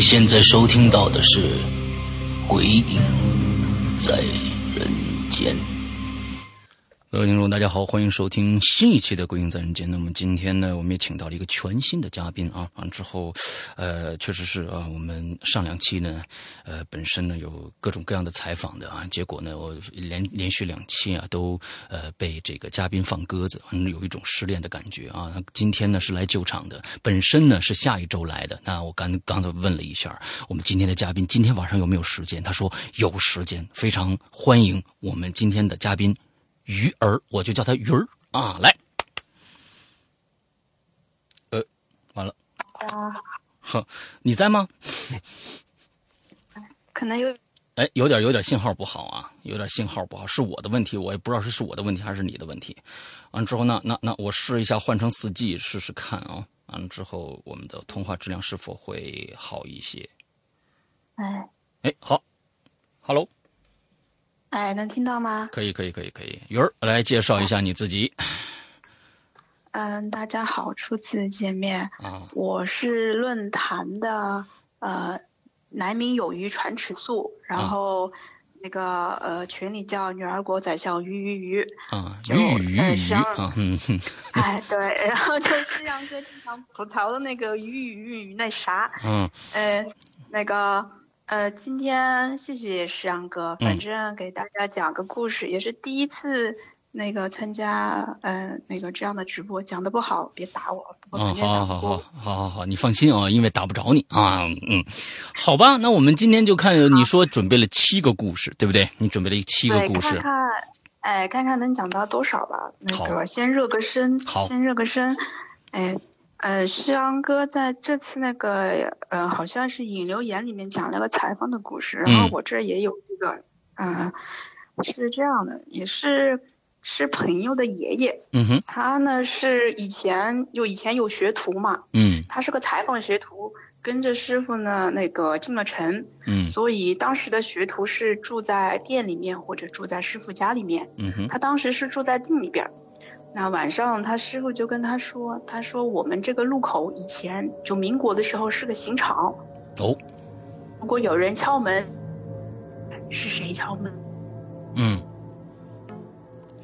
你现在收听到的是《鬼影在人间》。各位听众，大家好，欢迎收听新一期的《鬼影在人间》。那么今天呢，我们也请到了一个全新的嘉宾啊。完之后，呃，确实是啊，我们上两期呢，呃，本身呢有各种各样的采访的啊，结果呢，我连连续两期啊，都呃被这个嘉宾放鸽子，有一种失恋的感觉啊。今天呢是来救场的，本身呢是下一周来的。那我刚刚才问了一下，我们今天的嘉宾今天晚上有没有时间？他说有时间，非常欢迎我们今天的嘉宾。鱼儿，我就叫他鱼儿啊！来，呃，完了，啊，哼，你在吗？可能有，哎，有点有点信号不好啊，有点信号不好，是我的问题，我也不知道是是我的问题还是你的问题。完之后呢，那那我试一下换成四 G 试试看啊。完了之后，我们的通话质量是否会好一些？哎，哎，好，Hello。哎，能听到吗？可以，可以，可以，可以。鱼儿，来介绍一下你自己。嗯，大家好，初次见面。啊，我是论坛的呃，南明有鱼传尺素，然后那个呃群里叫女儿国宰相鱼鱼鱼。啊，鱼鱼鱼鱼啊，嗯哼。哎，对，然后就是杨哥经常吐槽的那个鱼鱼鱼那啥。嗯。呃，那个。呃，今天谢谢石阳哥，反正给大家讲个故事，也是第一次那个参加，呃，那个这样的直播，讲的不好别打我。嗯，好好好好好好好，你放心啊，因为打不着你啊，嗯，好吧，那我们今天就看你说准备了七个故事，对不对？你准备了七个故事，看看，哎，看看能讲到多少吧。那个先热个身，好，先热个身，哎。呃，诗阳哥在这次那个呃，好像是引流言里面讲了个采访的故事，然后我这也有一个，嗯，是这样的，也是是朋友的爷爷，嗯哼，他呢是以前有以前有学徒嘛，嗯，他是个采访学徒，跟着师傅呢那个进了城，嗯，所以当时的学徒是住在店里面或者住在师傅家里面，嗯哼，他当时是住在店里边。那晚上，他师傅就跟他说：“他说我们这个路口以前就民国的时候是个刑场。哦，如果有人敲门，是谁敲门？嗯，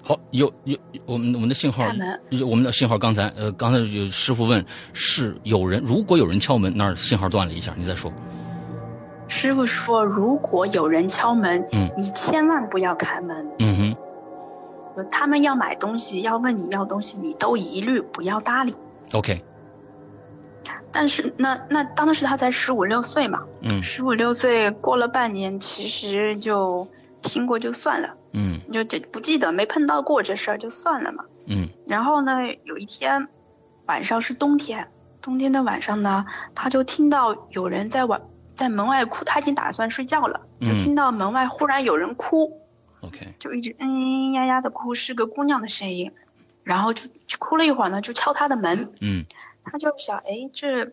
好，有有我们我们的信号，我们的信号刚才呃刚才有师傅问是有人，如果有人敲门，那儿信号断了一下，你再说。师傅说，如果有人敲门，嗯，你千万不要开门。嗯哼。他们要买东西，要问你要东西，你都一律不要搭理。OK。但是那那当时他才十五六岁嘛，嗯，十五六岁过了半年，其实就听过就算了，嗯，就这不记得没碰到过这事儿就算了嘛，嗯。然后呢，有一天晚上是冬天，冬天的晚上呢，他就听到有人在晚在门外哭，他已经打算睡觉了，就听到门外忽然有人哭。OK，就一直嗯嗯呀呀的哭，是个姑娘的声音，然后就哭了一会儿呢，就敲他的门。嗯，他就想，哎，这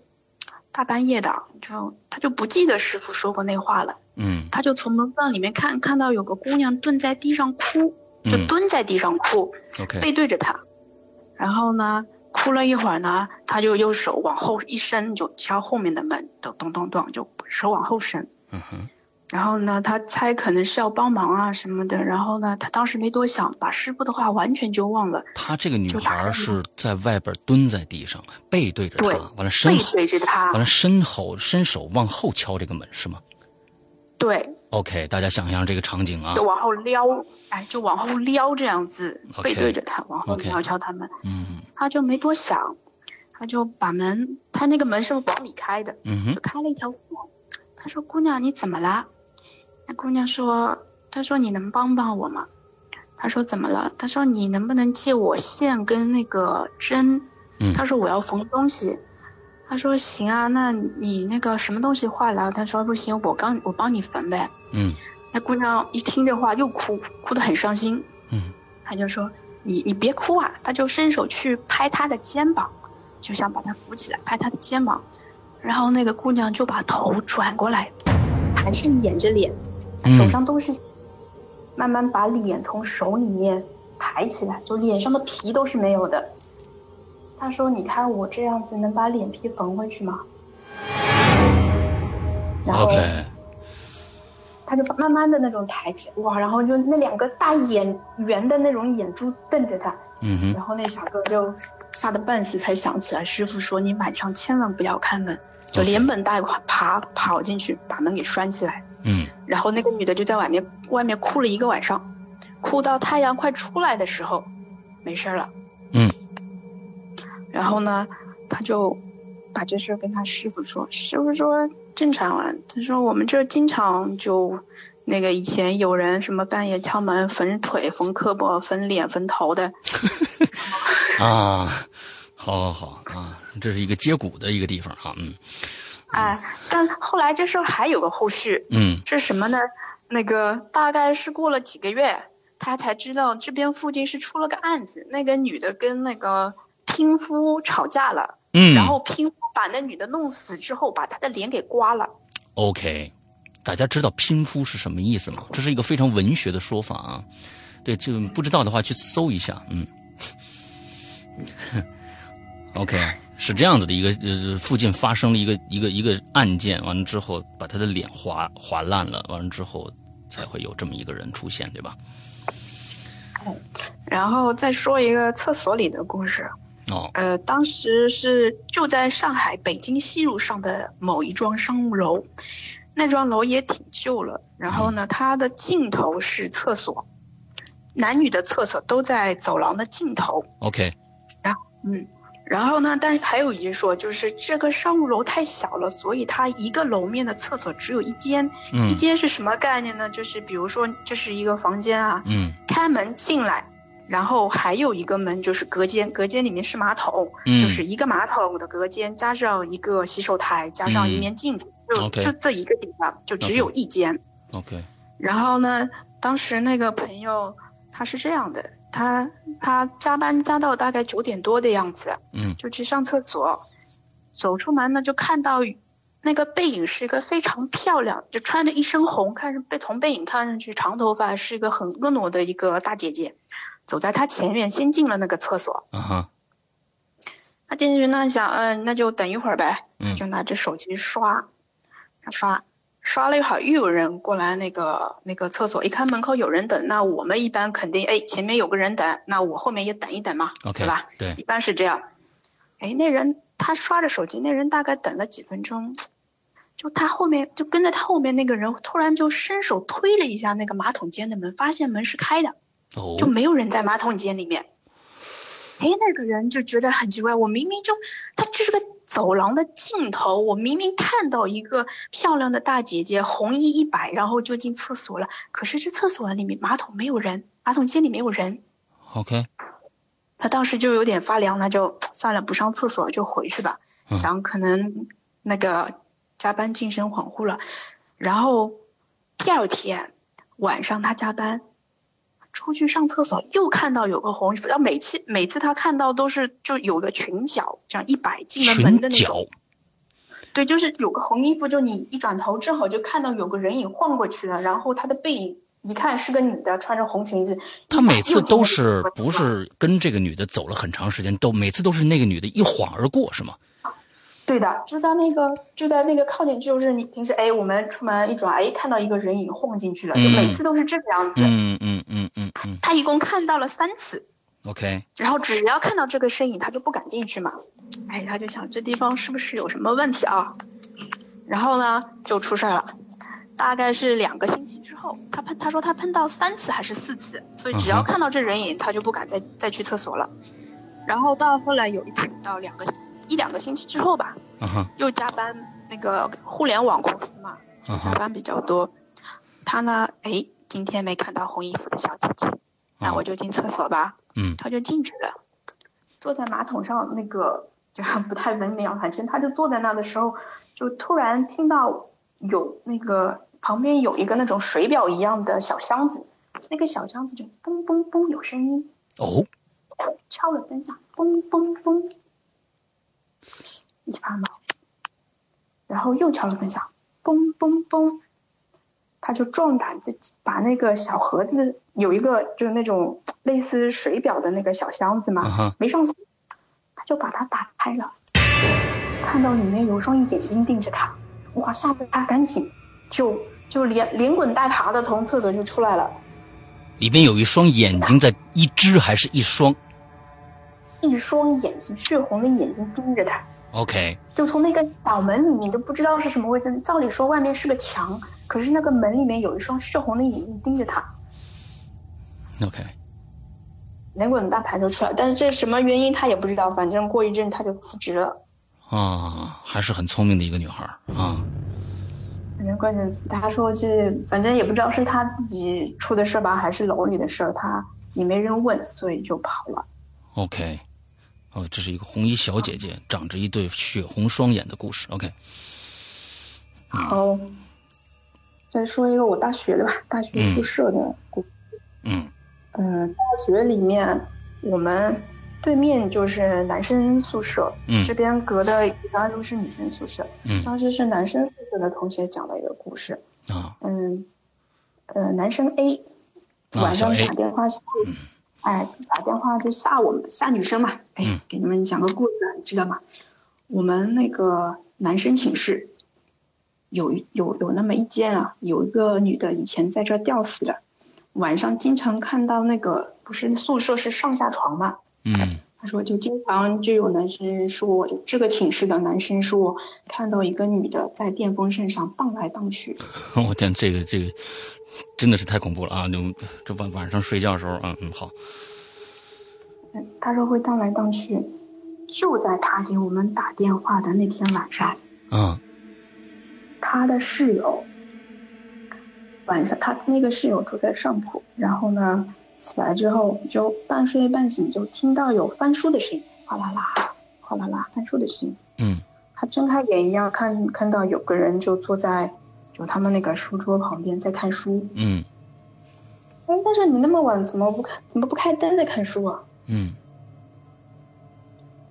大半夜的，就他就不记得师傅说过那话了。嗯，他就从门缝里面看，看到有个姑娘蹲在地上哭，就蹲在地上哭，OK，背对着他。然后呢，哭了一会儿呢，他就用手往后一伸，就敲后面的门，咚咚咚咚，就手往后伸。嗯哼。然后呢，他猜可能是要帮忙啊什么的。然后呢，他当时没多想，把师傅的话完全就忘了。他这个女孩是在外边蹲在地上，背对着他，完了身背对着他，完了伸后伸手往后敲这个门是吗？对。OK，大家想象这个场景啊，就往后撩，哎，就往后撩这样子，背对着他往后敲敲他们。嗯。他就没多想，他就把门，他那个门是往里开的，嗯哼，就开了一条缝。他说：“姑娘，你怎么了？”那姑娘说：“她说你能帮帮我吗？”她说：“怎么了？”她说：“你能不能借我线跟那个针？”嗯。她说：“我要缝东西。”她说：“行啊，那你那个什么东西坏了？”她说：“不行，我刚我帮你缝呗。”嗯。那姑娘一听这话又哭，哭得很伤心。嗯。他就说：“你你别哭啊！”她就伸手去拍她的肩膀，就想把她扶起来，拍她的肩膀。然后那个姑娘就把头转过来，还是掩着脸，手上都是，慢慢把脸从手里面抬起来，就脸上的皮都是没有的。他说：“你看我这样子能把脸皮缝回去吗？”然后，他就慢慢的那种抬起，哇！然后就那两个大眼圆的那种眼珠瞪着他，嗯哼。然后那小哥就吓得半死，才想起来师傅说：“你晚上千万不要开门。”就连本带爬跑进去，把门给拴起来。嗯，然后那个女的就在外面外面哭了一个晚上，哭到太阳快出来的时候，没事了。嗯，然后呢，他就把这事跟他师傅说，师傅说正常啊，他说我们这经常就那个以前有人什么半夜敲门缝腿、缝胳膊、缝脸、缝头的。啊。好好好啊，这是一个接骨的一个地方啊，嗯，哎，但后来这事儿还有个后续，嗯，是什么呢？那个大概是过了几个月，他才知道这边附近是出了个案子，那个女的跟那个拼夫吵架了，嗯，然后拼夫把那女的弄死之后，把她的脸给刮了。OK，大家知道拼夫是什么意思吗？这是一个非常文学的说法啊，对，就不知道的话去搜一下，嗯。OK，是这样子的一个呃，附近发生了一个一个一个案件，完了之后把他的脸划划烂了，完了之后才会有这么一个人出现，对吧？嗯，然后再说一个厕所里的故事。哦。呃，当时是就在上海北京西路上的某一幢商务楼，那幢楼也挺旧了。然后呢，它的尽头是厕所，男女的厕所都在走廊的尽头。OK。然后，嗯。然后呢？但还有一说，就是这个商务楼太小了，所以它一个楼面的厕所只有一间。嗯。一间是什么概念呢？就是比如说，这是一个房间啊。嗯。开门进来，然后还有一个门就是隔间，隔间里面是马桶。嗯。就是一个马桶的隔间，加上一个洗手台，加上一面镜子，就就这一个地方，就只有一间。OK。然后呢，当时那个朋友他是这样的。他他加班加到大概九点多的样子，嗯，就去上厕所，走出门呢就看到那个背影是一个非常漂亮，就穿着一身红，看着被从背影看上去长头发，是一个很婀娜的一个大姐姐，走在他前面先进了那个厕所，嗯哼，他进去那想，嗯，那就等一会儿呗，嗯，就拿着手机刷，刷。刷了一会儿，又有人过来那个那个厕所，一看门口有人等，那我们一般肯定，哎，前面有个人等，那我后面也等一等嘛，对吧？对，一般是这样。哎，那人他刷着手机，那人大概等了几分钟，就他后面就跟在他后面那个人突然就伸手推了一下那个马桶间的门，发现门是开的，哦，就没有人在马桶间里面。哎，那个人就觉得很奇怪，我明明就他这是个。走廊的尽头，我明明看到一个漂亮的大姐姐，红衣一摆，然后就进厕所了。可是这厕所里面马桶没有人，马桶间里没有人。OK，他当时就有点发凉，那就 算了，不上厕所就回去吧。想可能那个加班精神恍惚了。然后第二天晚上他加班。出去上厕所，又看到有个红衣服，然后每次每次他看到都是就有个裙角，这样一摆进了门的那种。对，就是有个红衣服，就你一转头正好就看到有个人影晃过去了，然后他的背影一看是个女的，穿着红裙子。他每次都是不是跟这个女的走了很长时间，都每次都是那个女的一晃而过，是吗？对的，就在那个就在那个靠近，就是你平时哎，我们出门一转，哎，看到一个人影晃进去了，就每次都是这个样子。嗯嗯嗯嗯嗯。他一共看到了三次。OK。然后只要看到这个身影，他就不敢进去嘛。哎，他就想这地方是不是有什么问题啊？然后呢，就出事儿了。大概是两个星期之后，他喷他说他喷到三次还是四次，所以只要看到这人影，他就不敢再再去厕所了。然后到后来有一次到两个。一两个星期之后吧，又加班那个互联网公司嘛，加班比较多。他呢，哎，今天没看到红衣服的小姐姐，那我就进厕所吧。嗯，他就进去了，坐在马桶上，那个就 不太文明啊。反正他就坐在那的时候，就突然听到有那个旁边有一个那种水表一样的小箱子，那个小箱子就嘣嘣嘣有声音。哦。敲了三下，嘣嘣嘣，一发毛。然后又敲了三下，嘣嘣嘣，他就壮胆的把那个小盒子有一个就是那种类似水表的那个小箱子嘛，没上锁，他就把它打开了，看到里面有双眼睛盯着他，哇，吓得他赶紧就就连连滚带爬的从厕所就出来了。里边有一双眼睛在，一只还是一双？一双眼睛，血红的眼睛盯着他。OK，就从那个小门里面，都不知道是什么位置。照理说外面是个墙，可是那个门里面有一双血红的眼睛盯着他。OK，连滚大牌都出来，但是这什么原因他也不知道。反正过一阵他就辞职了。啊，还是很聪明的一个女孩啊。反正关键词，他说这反正也不知道是他自己出的事吧，还是楼里的事儿，他也没人问，所以就跑了。OK，哦，这是一个红衣小姐姐长着一对血红双眼的故事。OK，好，再说一个我大学的吧，大学宿舍的故事。嗯，嗯，大学里面我们对面就是男生宿舍，嗯，这边隔的一般都是女生宿舍。嗯，当时是男生宿舍的同学讲了一个故事。啊，嗯，呃，男生 A 晚上打电话。哎，打电话就吓我们，吓女生嘛。哎，给你们讲个故事，你知道吗？我们那个男生寝室有有有那么一间啊，有一个女的以前在这吊死的，晚上经常看到那个不是宿舍是上下床嘛。嗯。他说就经常就有男生说，这个寝室的男生说看到一个女的在电风扇上荡来荡去。我天，这个这个。真的是太恐怖了啊！就这晚晚上睡觉的时候，嗯嗯，好。他说会荡来荡去，就在他给我们打电话的那天晚上。嗯。他的室友晚上，他那个室友住在上铺，然后呢，起来之后就半睡半醒，就听到有翻书的声音，哗啦啦，哗啦啦，翻书的声音。嗯。他睁开眼一样看看到有个人就坐在。就他们那个书桌旁边在看书。嗯。哎，但是你那么晚怎么不开？怎么不开灯在看书啊？嗯。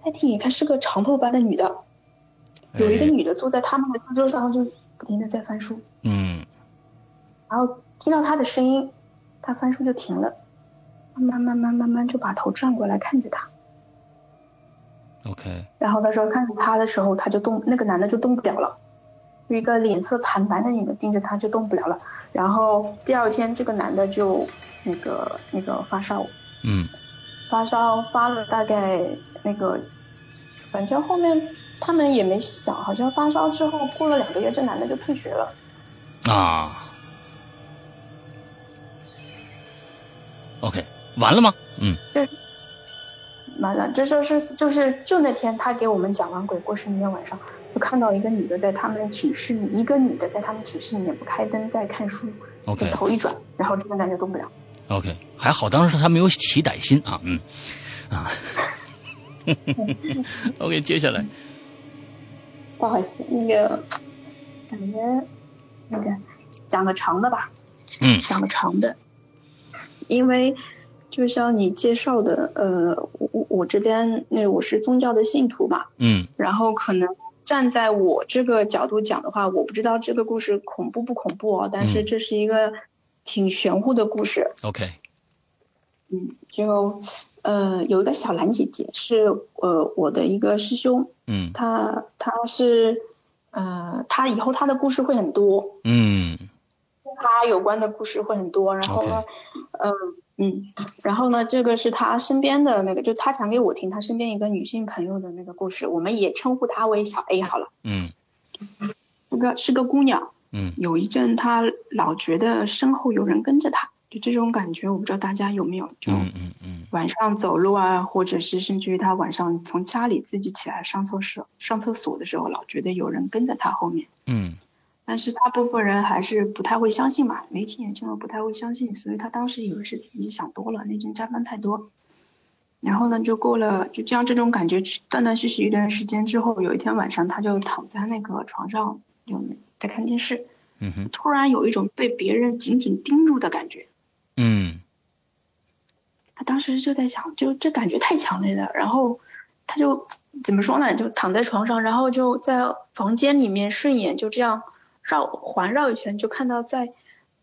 再听一看，是个长头发的女的，有一个女的坐在他们的书桌上，就不停的在翻书。嗯。然后听到她的声音，她翻书就停了，慢慢慢慢慢慢就把头转过来看着他。OK。然后他说看着他的时候，他就动，那个男的就动不了了。一个脸色惨白的女的盯着他，就动不了了。然后第二天，这个男的就那个那个发烧，嗯，发烧发了大概那个，反正后面他们也没想，好像发烧之后过了两个月，这男的就退学了。啊，OK，完了吗？嗯，就完了。这就是就是就那天他给我们讲完鬼故事那天晚上。就看到一个女的在他们寝室，一个女的在他们寝室里面不开灯在看书，OK，头一转，然后这个男的动不了，OK，还好当时他没有起歹心啊，嗯，啊，OK，接下来，不好意思，那个感觉那个讲个长的吧，嗯，讲个长的，因为就像你介绍的，呃，我我这边那我是宗教的信徒嘛，嗯，然后可能。站在我这个角度讲的话，我不知道这个故事恐怖不恐怖哦，但是这是一个挺玄乎的故事。OK，嗯，就呃有一个小兰姐姐是呃我的一个师兄，嗯，他他是呃他以后他的故事会很多，嗯，跟他有关的故事会很多，然后呢，嗯。嗯，然后呢，这个是他身边的那个，就他讲给我听，他身边一个女性朋友的那个故事，我们也称呼她为小 A 好了。嗯，那个是个姑娘。嗯，有一阵她老觉得身后有人跟着她，就这种感觉，我不知道大家有没有？就嗯嗯嗯，晚上走路啊，或者是甚至于她晚上从家里自己起来上厕所上厕所的时候，老觉得有人跟在她后面。嗯，但是大部分人还是不太会相信嘛，没亲眼见过不太会相信，所以他当时以为是自己想多了，那天加班太多。然后呢，就过了就这样这种感觉断断续续一段时间之后，有一天晚上他就躺在那个床上，就在看电视，嗯哼，突然有一种被别人紧紧盯住的感觉。嗯，他当时就在想，就这感觉太强烈了，然后他就怎么说呢？就躺在床上，然后就在房间里面顺眼就这样绕环绕一圈，就看到在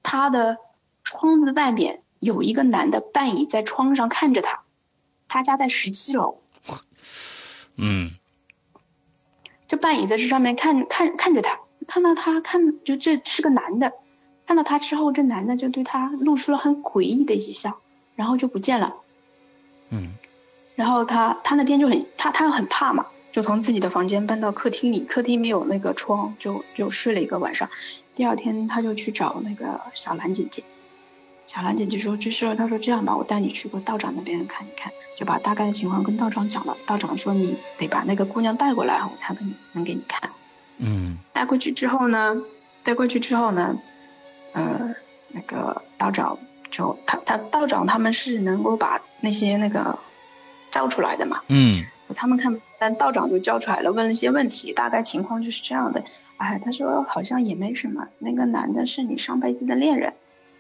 他的窗子外面有一个男的半倚在窗上看着他，他家在十七楼，嗯，就半倚在这上面看看看着他，看到他看就这是个男的，看到他之后，这男的就对他露出了很诡异的一笑，然后就不见了。嗯，然后他他那天就很他他很怕嘛，就从自己的房间搬到客厅里，客厅没有那个窗，就就睡了一个晚上。第二天他就去找那个小兰姐姐，小兰姐姐说这事，她说这样吧，我带你去过道长那边看一看，就把大概的情况跟道长讲了。道长说你得把那个姑娘带过来，我才能能给你看。嗯，带过去之后呢，带过去之后呢，呃，那个道长就他他道长他们是能够把那些那个照出来的嘛，嗯，他们看，但道长就叫出来了，问了一些问题，大概情况就是这样的。哎，他说好像也没什么，那个男的是你上辈子的恋人，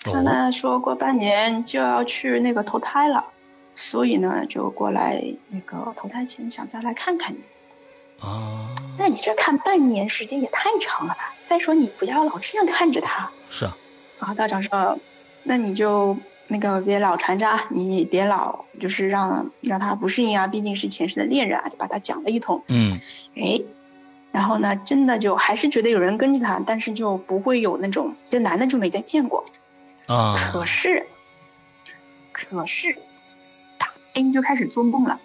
他哦，呢说过半年就要去那个投胎了，所以呢就过来那个投胎前想再来看看你。啊，那你这看半年时间也太长了吧？再说你不要老这样看着他。是啊，啊，道长说，那你就那个别老缠着啊，你别老就是让让他不适应啊，毕竟是前世的恋人啊，就把他讲了一通。嗯，哎，然后呢，真的就还是觉得有人跟着他，但是就不会有那种这男的就没再见过。啊，可是，可是，他 A 就开始做梦了，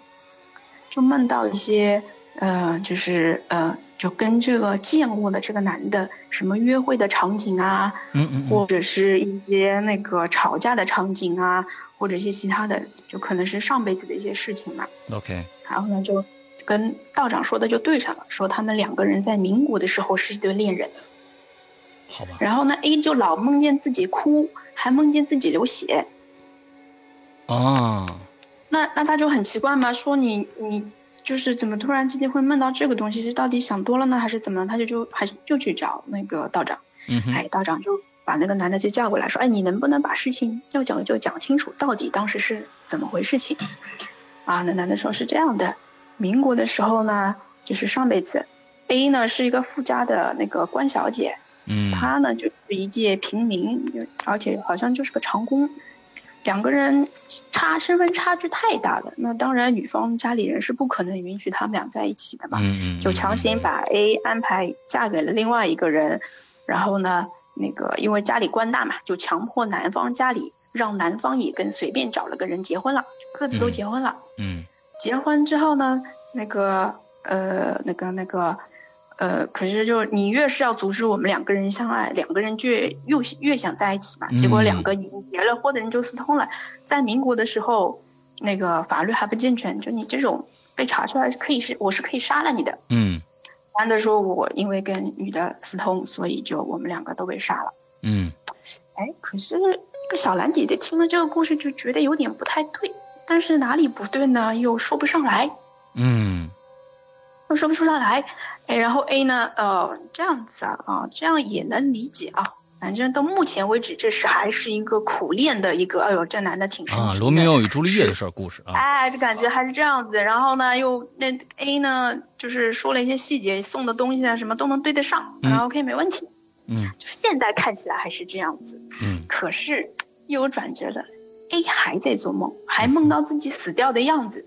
就梦到一些呃，就是呃，就跟这个见过的这个男的什么约会的场景啊，嗯嗯嗯，或者是一些那个吵架的场景啊，或者一些其他的，就可能是上辈子的一些事情嘛。，OK，然后呢，就跟道长说的就对上了，说他们两个人在民国的时候是一对恋人。好吧，然后呢，A 就老梦见自己哭，还梦见自己流血。啊，那那他就很奇怪嘛，说你你就是怎么突然之间会梦到这个东西？是到底想多了呢，还是怎么？他就就还是就去找那个道长。嗯，哎，道长就把那个男的就叫过来，说，哎，你能不能把事情要讲就讲清楚，到底当时是怎么回事情？啊，那男的说是这样的，民国的时候呢，就是上辈子，A 呢是一个富家的那个官小姐，嗯，她呢就是一介平民，而且好像就是个长工，两个人差身份差距太大了，那当然女方家里人是不可能允许他们俩在一起的嘛。嗯嗯，就强行把 A 安排嫁给了另外一个人，然后呢，那个因为家里官大嘛，就强迫男方家里让男方也跟随便找了个人结婚了，各自都结婚了。嗯结婚之后呢，那个呃那个那个呃，可是就你越是要阻止我们两个人相爱，两个人就越越越想在一起嘛。结果两个已经结了婚的人就私通了，在民国的时候，那个法律还不健全，就你这种被查出来可以是我是可以杀了你的。嗯男的说，我因为跟女的私通，所以就我们两个都被杀了。嗯哎，可是这个小兰姐姐听了这个故事就觉得有点不太对，但是哪里不对呢？又说不上来，嗯又说不出来。哎，然后 A 呢，呃，这样子啊，啊，这样也能理解啊。反正到目前为止，这是还是一个苦练的一个，哎呦，这男的挺神啊，奇的。罗密欧与朱丽叶的事儿故事啊，哎，这感觉还是这样子。然后呢，又那 A 呢，就是说了一些细节，送的东西啊什么都能对得上，嗯然后 OK 没问题。嗯就是现在看起来还是这样子，嗯可是又有转折了。A 还在做梦，还梦到自己死掉的样子，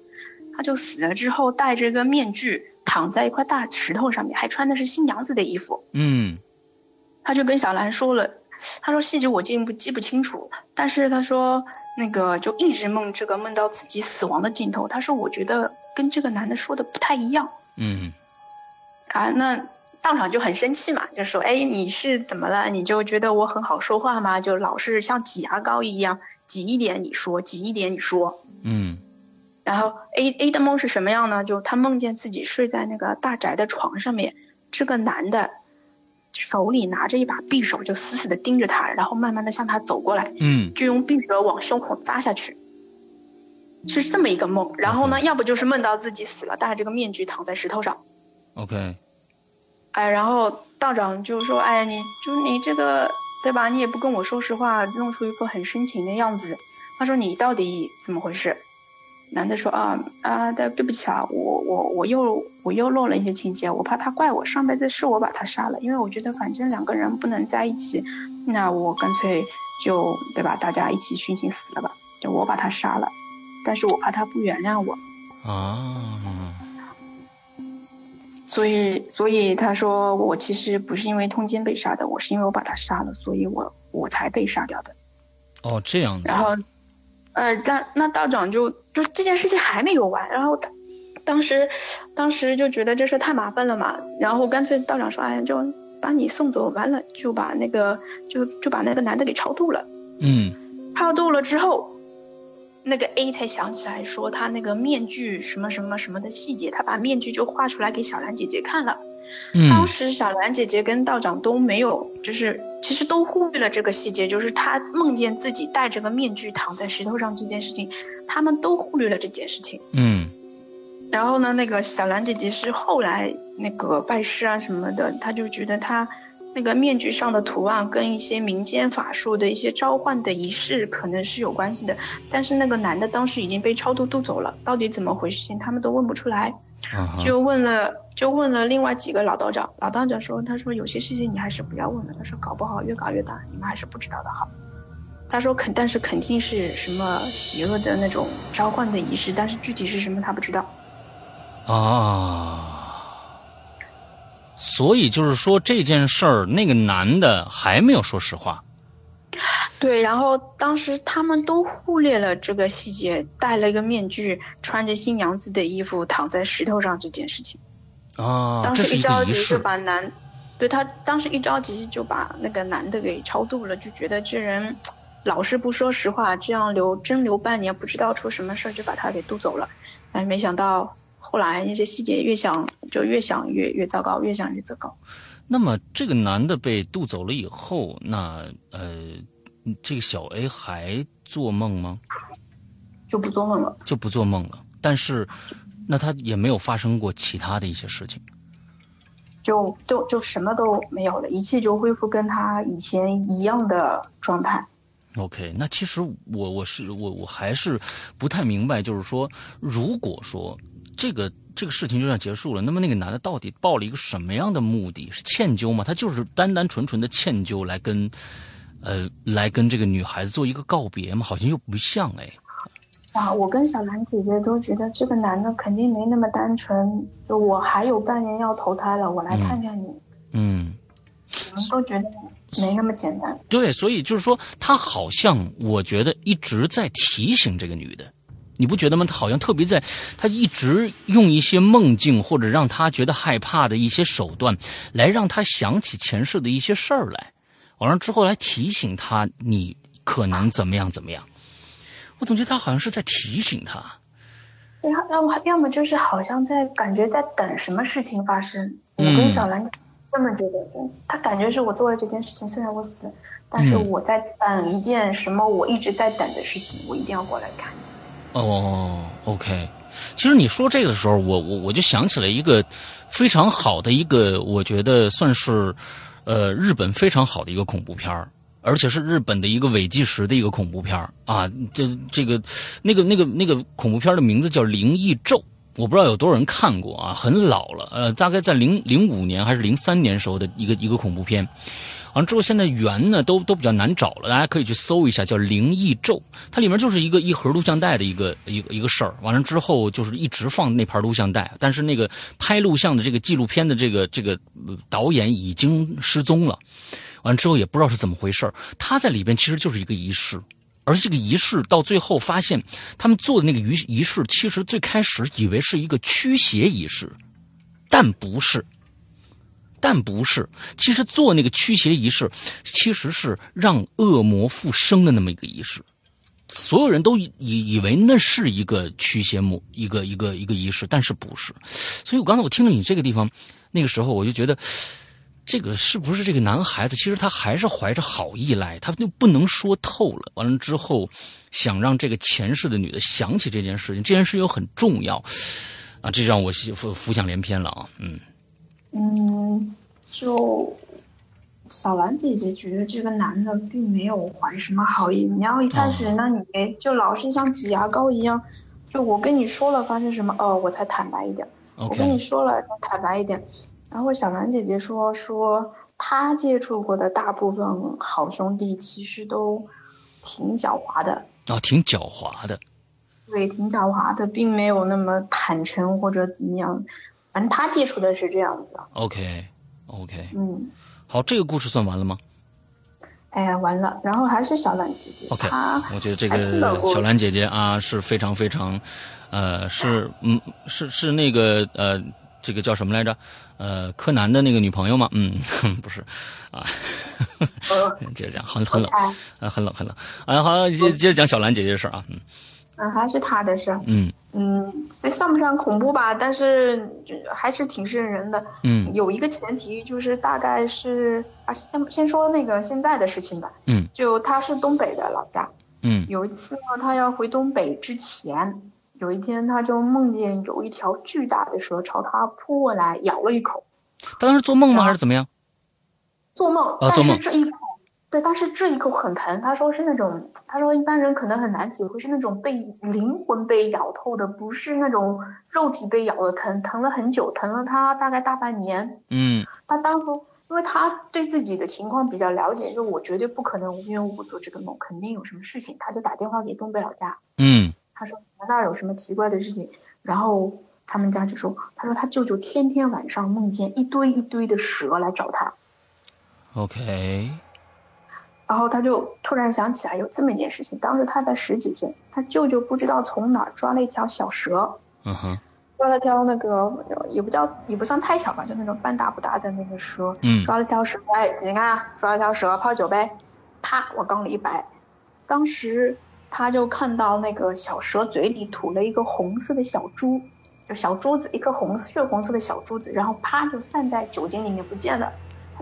他就死了之后戴着个面具，躺在一块大石头上面，还穿的是新娘子的衣服。嗯他就跟小兰说了，他说细节我记不记不清楚，但是他说那个就一直梦这个梦到自己死亡的镜头。他说我觉得跟这个男的说的不太一样嗯啊，那当场就很生气嘛，就说哎你是怎么了？你就觉得我很好说话吗？就老是像挤牙膏一样挤一点你说，挤一点你说。嗯然后 A A 的梦是什么样呢？就他梦见自己睡在那个大宅的床上面，这个男的手里拿着一把匕首，就死死的盯着他，然后慢慢的向他走过来，嗯，就用匕首往胸口扎下去，是这么一个梦。然后呢，要不就是梦到自己死了，戴着这个面具躺在石头上。OK。哎，然后道长就说：“哎，你就你这个对吧？你也不跟我说实话，弄出一副很深情的样子。”他说：“你到底怎么回事？”男的说：“啊啊，对对不起啊，我我我又我又漏了一些情节，我怕他怪我，上辈子是我把他杀了，因为我觉得反正两个人不能在一起，那我干脆就对吧，大家一起殉情死了吧，就我把他杀了，但是我怕他不原谅我。”啊。所以，所以他说我其实不是因为通奸被杀的，我是因为我把他杀了，所以我我才被杀掉的。哦，这样的。然后。呃，但那道长就就这件事情还没有完，然后他当时当时就觉得这事太麻烦了嘛，然后干脆道长说，哎，就把你送走，完了就把那个就就把那个男的给超度了。嗯，超度了之后，那个 A 才想起来说他那个面具什么什么什么的细节，他把面具就画出来给小兰姐姐看了。当时小兰姐姐跟道长都没有，就是其实都忽略了这个细节，就是她梦见自己戴着个面具躺在石头上这件事情，他们都忽略了这件事情。嗯，然后呢，那个小兰姐姐是后来那个拜师啊什么的，她就觉得她那个面具上的图案跟一些民间法术的一些召唤的仪式可能是有关系的，但是那个男的当时已经被超度渡走了，到底怎么回事情他们都问不出来。就问了，就问了另外几个老道长，老道长说，他说有些事情你还是不要问了，他说搞不好越搞越大，你们还是不知道的好。他说肯，但是肯定是什么邪恶的那种召唤的仪式，但是具体是什么他不知道。啊，所以就是说这件事儿，那个男的还没有说实话。对，然后当时他们都忽略了这个细节，戴了一个面具，穿着新娘子的衣服，躺在石头上这件事情。啊，当时一着急就把男，对他当时一着急就把那个男的给超度了，就觉得这人老是不说实话，这样留真留半年，不知道出什么事儿，就把他给渡走了。但没想到后来那些细节越想就越想越越糟糕，越想越糟糕。那么这个男的被渡走了以后，那呃。这个小 A 还做梦吗？就不做梦了，就不做梦了。但是，那他也没有发生过其他的一些事情，就都就什么都没有了，一切就恢复跟他以前一样的状态。OK，那其实我我是我我还是不太明白，就是说，如果说这个这个事情就这样结束了，那么那个男的到底抱了一个什么样的目的？是歉疚吗？他就是单单纯纯的歉疚来跟。呃，来跟这个女孩子做一个告别嘛，好像又不像哎。啊，我跟小兰姐姐都觉得这个男的肯定没那么单纯。就我还有半年要投胎了，我来看看你。嗯。我们都觉得没那么简单。对，所以就是说，他好像我觉得一直在提醒这个女的，你不觉得吗？他好像特别在，他一直用一些梦境或者让他觉得害怕的一些手段，来让他想起前世的一些事儿来。完了之后来提醒他，你可能怎么样怎么样？我总觉得他好像是在提醒他。要要么要么就是好像在感觉在等什么事情发生。我跟小兰这么觉得，他感觉是我做了这件事情，虽然我死了，但是我在等一件什么我一直在等的事情，我一定要过来看。哦，OK。其实你说这个的时候，我我我就想起了一个非常好的一个，我觉得算是。呃，日本非常好的一个恐怖片儿，而且是日本的一个伪纪实的一个恐怖片儿啊！这这个那个那个那个恐怖片的名字叫《灵异咒》，我不知道有多少人看过啊，很老了，呃，大概在零零五年还是零三年时候的一个一个恐怖片。完之后，现在源呢都都比较难找了，大家可以去搜一下，叫《灵异咒》，它里面就是一个一盒录像带的一个一个一个事儿。完了之后，就是一直放那盘录像带，但是那个拍录像的这个纪录片的这个这个导演已经失踪了。完了之后也不知道是怎么回事他在里边其实就是一个仪式，而这个仪式到最后发现，他们做的那个仪仪式，其实最开始以为是一个驱邪仪式，但不是。但不是，其实做那个驱邪仪式，其实是让恶魔复生的那么一个仪式。所有人都以以为那是一个驱邪魔，一个一个一个仪式，但是不是。所以我刚才我听了你这个地方，那个时候我就觉得，这个是不是这个男孩子？其实他还是怀着好意来，他就不能说透了。完了之后，想让这个前世的女的想起这件事情，这件事又很重要啊，这让我浮浮想联翩了啊。嗯嗯，就小兰姐姐觉得这个男的并没有怀什么好意。你要一开始，那你就老是像挤牙膏一样，就我跟你说了发生什么，哦，我才坦白一点。我跟你说了，坦白一点。然后小兰姐姐说说她接触过的大部分好兄弟其实都挺狡猾的啊，挺狡猾的，对，挺狡猾的，并没有那么坦诚或者怎么样。反正他接触的是这样子。OK，OK，嗯，好，这个故事算完了吗？哎呀，完了。然后还是小兰姐姐。OK，我觉得这个小兰姐姐啊是非常非常，呃，是嗯，是是那个呃。这个叫什么来着？呃，柯南的那个女朋友吗？嗯，不是，啊，接着讲，很很冷，啊，很冷很冷。啊，好，接接着讲小兰姐姐的事啊，嗯，嗯，还是她的事，嗯嗯，这算不上恐怖吧？但是还是挺瘆人的，嗯，有一个前提就是大概是啊，先先说那个现在的事情吧，嗯，就他是东北的老家，嗯，有一次呢，他要回东北之前。有一天，他就梦见有一条巨大的蛇朝他扑过来，咬了一口。当时做梦吗？还是怎么样？做梦。啊，做梦。这一口，对，但是这一口很疼。他说是那种，他说一般人可能很难体会，是那种被灵魂被咬透的，不是那种肉体被咬的疼，疼了很久，疼了他大概大半年。嗯。他当时，因为他对自己的情况比较了解，就我绝对不可能无缘无故做这个梦，肯定有什么事情。他就打电话给东北老家。嗯。他说：“难道有什么奇怪的事情？”然后他们家就说：“他说他舅舅天天晚上梦见一堆一堆的蛇来找他。” OK。然后他就突然想起来有这么一件事情：当时他才十几岁，他舅舅不知道从哪抓了一条小蛇。嗯哼。抓了条那个也不叫也不算太小吧，就那种半大不大的那个蛇。嗯。抓了条蛇，哎，你看，抓了条蛇泡酒呗，啪往缸里一摆，当时。他就看到那个小蛇嘴里吐了一个红色的小珠，就小珠子，一颗红血红色的小珠子，然后啪就散在酒精里面不见了。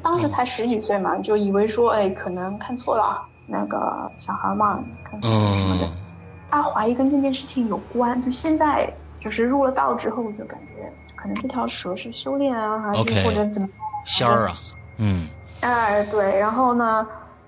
他当时才十几岁嘛，就以为说，哎，可能看错了，那个小孩嘛，看错了什么的。他怀疑跟这件事情有关，就现在就是入了道之后，就感觉可能这条蛇是修炼啊，还是或者怎么仙儿啊？嗯。哎，对，然后呢？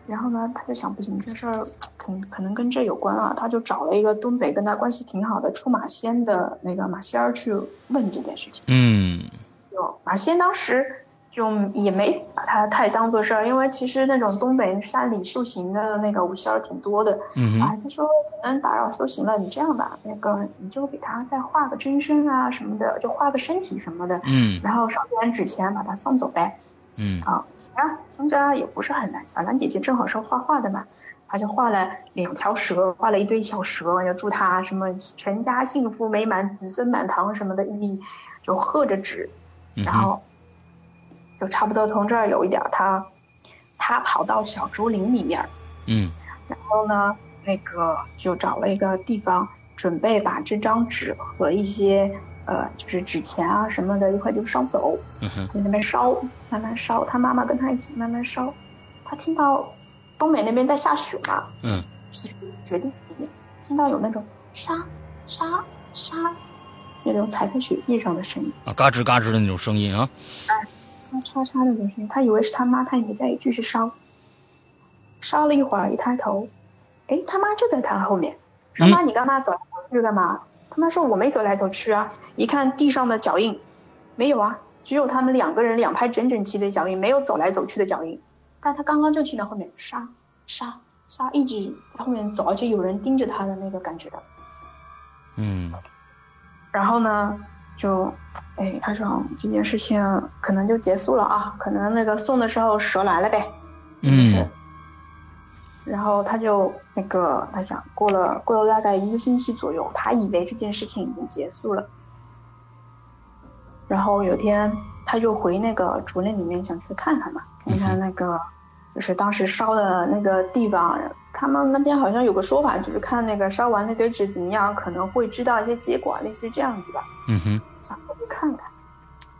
然后呢，他就想不行，这事儿可能可能跟这有关啊，他就找了一个东北跟他关系挺好的出马仙的那个马仙儿去问这件事情。嗯，就马仙当时就也没把他太当做事儿，因为其实那种东北山里修行的那个武仙儿挺多的。嗯啊，他说可能打扰修行了，你这样吧，那个你就给他再画个真身啊什么的，就画个身体什么的。嗯。然后烧点纸钱把他送走呗。嗯，好，行啊，听着也不是很难。小兰姐姐正好是画画的嘛，她就画了两条蛇，画了一堆小蛇，就祝她什么全家幸福美满、子孙满堂什么的，意，就贺着纸，然后就差不多从这儿有一点，他他跑到小竹林里面，嗯，然后呢，那个就找了一个地方，准备把这张纸和一些。呃，就是纸钱啊什么的，一块就烧走，嗯哼在那边烧，慢慢烧。他妈妈跟他一起慢慢烧。他听到东北那边在下雪嘛，嗯，是雪地里面，听到有那种沙沙沙那种踩在雪地上的声音啊，嘎吱嘎吱的那种声音啊，哎，嚓嚓那种声音。他以为是他妈，他也没在意继续烧。烧了一会儿，一抬头，哎，他妈就在他后面。说妈，你干嘛走来走去干嘛？他妈说我没走来走去啊，一看地上的脚印，没有啊，只有他们两个人两排整整齐的脚印，没有走来走去的脚印。但他刚刚就听到后面杀杀杀一直在后面走，而且有人盯着他的那个感觉。嗯。然后呢，就，哎，他说这件事情可能就结束了啊，可能那个送的时候蛇来了呗。嗯。然后他就那个，他想过了过了大概一个星期左右，他以为这件事情已经结束了。然后有天他就回那个竹林里面想去看看嘛，看看那个就是当时烧的那个地方，他们那边好像有个说法，就是看那个烧完那堆纸怎么样，可能会知道一些结果，类似于这样子吧。嗯哼，想过去看看，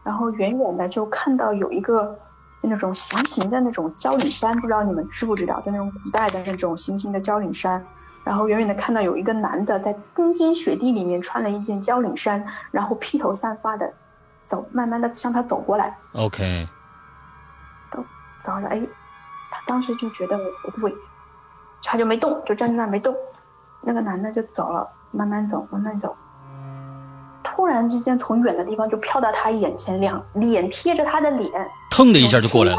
然后远远的就看到有一个那种行刑的那种焦岭山，不知道你们知不知道，在那种古代的那种行刑的焦岭山，然后远远的看到有一个男的在冰天雪地里面穿了一件焦岭衫，然后披头散发的走，慢慢的向他走过来。OK，走走了，哎，他当时就觉得不对，他就没动，就站在那儿没动。那个男的就走了，慢慢走，慢慢走。突然之间，从远的地方就飘到他眼前，两脸贴着他的脸，腾的一下就过来了，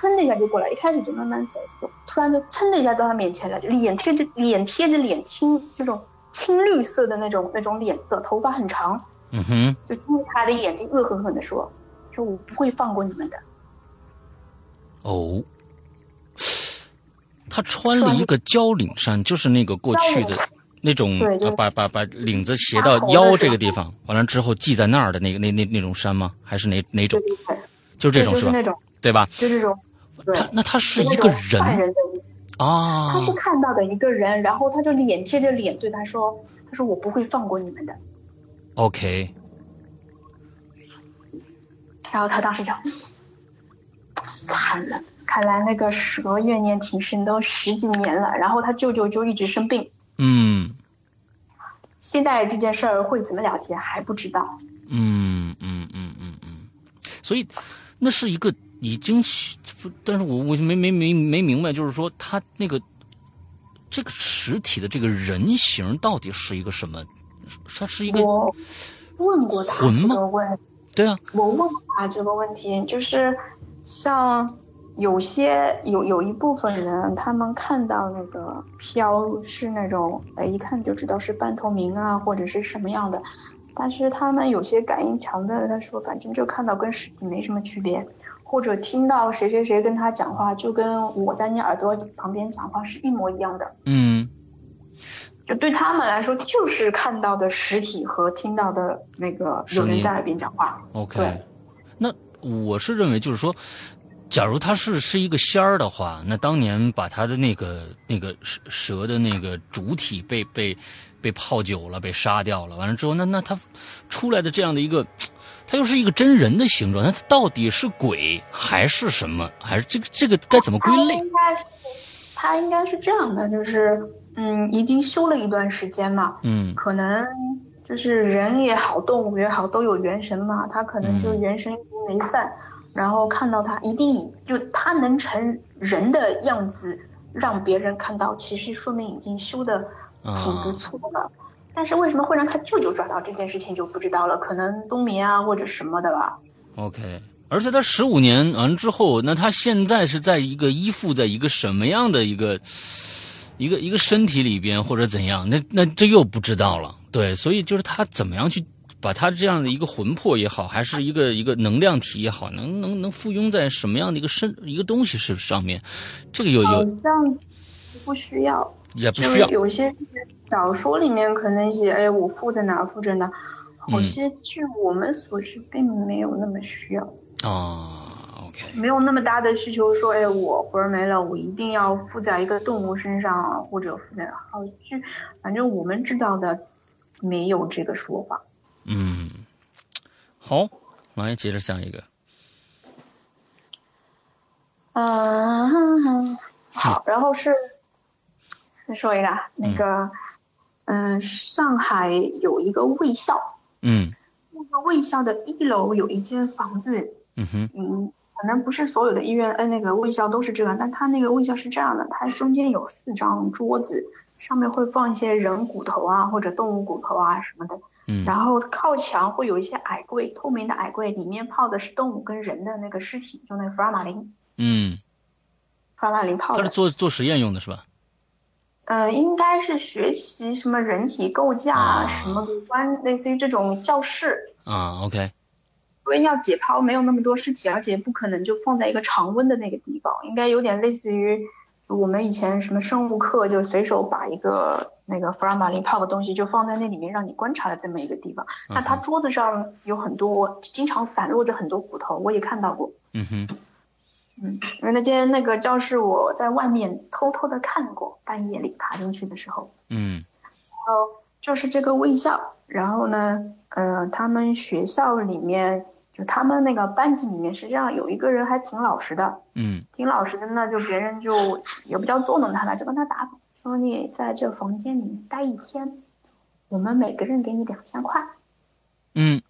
噌的一下就过来。一开始就慢慢走，走，突然就噌的一下到他面前了，脸贴着脸贴着脸青，这种青绿色的那种那种脸色，头发很长，嗯哼，就盯着他的眼睛，恶狠狠地说：“说我不会放过你们的。”哦，他穿了一个交领衫，就是那个过去的。那种把把把领子斜到腰这个地方，完了之后系在那儿的那个那那那种衫吗？还是哪哪种？就这种是吧？对吧？就这种。他那他是一个人啊？他是看到的一个人，然后他就脸贴着脸对他说：“他说我不会放过你们的。” OK。然后他当时就惨了，看来那个蛇怨念挺深，都十几年了。然后他舅舅就一直生病。嗯，现在这件事儿会怎么了结还不知道。嗯嗯嗯嗯嗯，所以那是一个已经，但是我我没没没没明白，就是说他那个这个实体的这个人形到底是一个什么？他是一个我问过他这个问，对啊，我问过他这个问题，就是像。有些有有一部分人，他们看到那个飘是那种，哎，一看就知道是半透明啊，或者是什么样的。但是他们有些感应强的，他说反正就看到跟实体没什么区别，或者听到谁谁谁跟他讲话，就跟我在你耳朵旁边讲话是一模一样的。嗯，就对他们来说，就是看到的实体和听到的那个有人在耳边讲话。OK，那我是认为就是说。假如他是是一个仙儿的话，那当年把他的那个那个蛇蛇的那个主体被被被泡久了，被杀掉了，完了之后，那那他出来的这样的一个，他又是一个真人的形状，那他到底是鬼还是什么？还是这个这个该怎么归类？他应该是他应该是这样的，就是嗯，已经修了一段时间嘛，嗯，可能就是人也好，动物也好，都有元神嘛，他可能就元神已经没散。然后看到他，一定以就他能成人的样子，让别人看到，其实说明已经修的挺不错了。但是为什么会让他舅舅抓到这件事情就不知道了，可能冬眠啊或者什么的吧。OK，而且他十五年完之后，那他现在是在一个依附在一个什么样的一个一个一个身体里边，或者怎样？那那这又不知道了。对，所以就是他怎么样去。把他这样的一个魂魄也好，还是一个一个能量体也好，能能能附庸在什么样的一个身一个东西是上面？这个有有这样不需要，也不需要。有些小说里面可能写，哎，我附在哪附着哪，好些据我们所知，并没有那么需要啊。OK，没有那么大的需求，说，哎，我魂儿没了，我一定要附在一个动物身上，或者附在好据，反正我们知道的没有这个说法。嗯，好，来接着下一个。嗯，好，然后是再说一个，那个，嗯，上海有一个卫校，嗯，那个卫校的一楼有一间房子，嗯哼，嗯，可能不是所有的医院，呃，那个卫校都是这样，但他那个卫校是这样的，它中间有四张桌子，上面会放一些人骨头啊，或者动物骨头啊什么的。然后靠墙会有一些矮柜，透明的矮柜，里面泡的是动物跟人的那个尸体，就那个福尔马林。嗯，福尔马林泡的。它是做做实验用的是吧？呃，应该是学习什么人体构架什么的关，类似于这种教室。啊，OK。因为要解剖，没有那么多尸体，而且不可能就放在一个常温的那个地方，应该有点类似于。我们以前什么生物课，就随手把一个那个福尔马林泡的东西就放在那里面，让你观察的这么一个地方。那他桌子上有很多，经常散落着很多骨头，我也看到过。嗯哼，嗯，因为那间那个教室我在外面偷偷的看过，半夜里爬进去的时候。嗯，然后就是这个卫校，然后呢，呃，他们学校里面。就他们那个班级里面是这样，有一个人还挺老实的，嗯，挺老实的呢，就别人就也不叫捉弄他了，就跟他打说你在这房间里面待一天，我们每个人给你两千块。嗯，